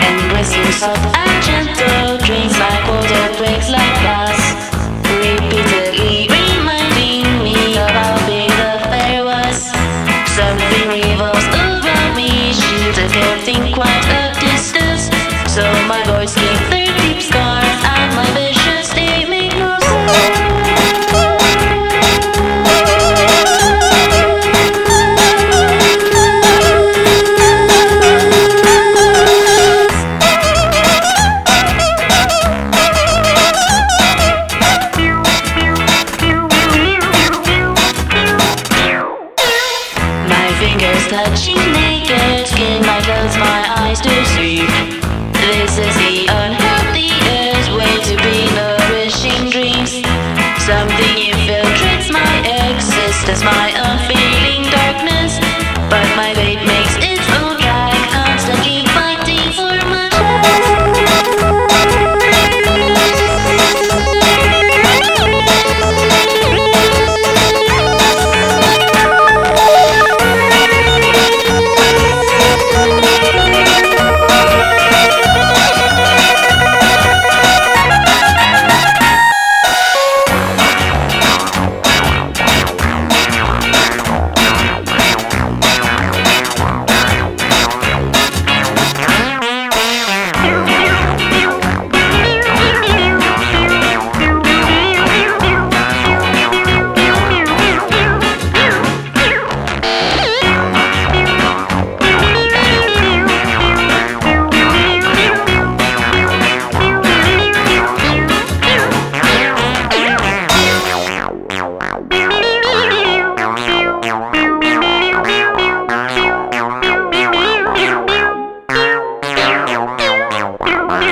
And whistles soft and gentle, drinks fingers touching naked skin. I close my eyes to sleep. This is the unhealthiest way to be nourishing dreams. Something infiltrates my existence. My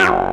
Ow!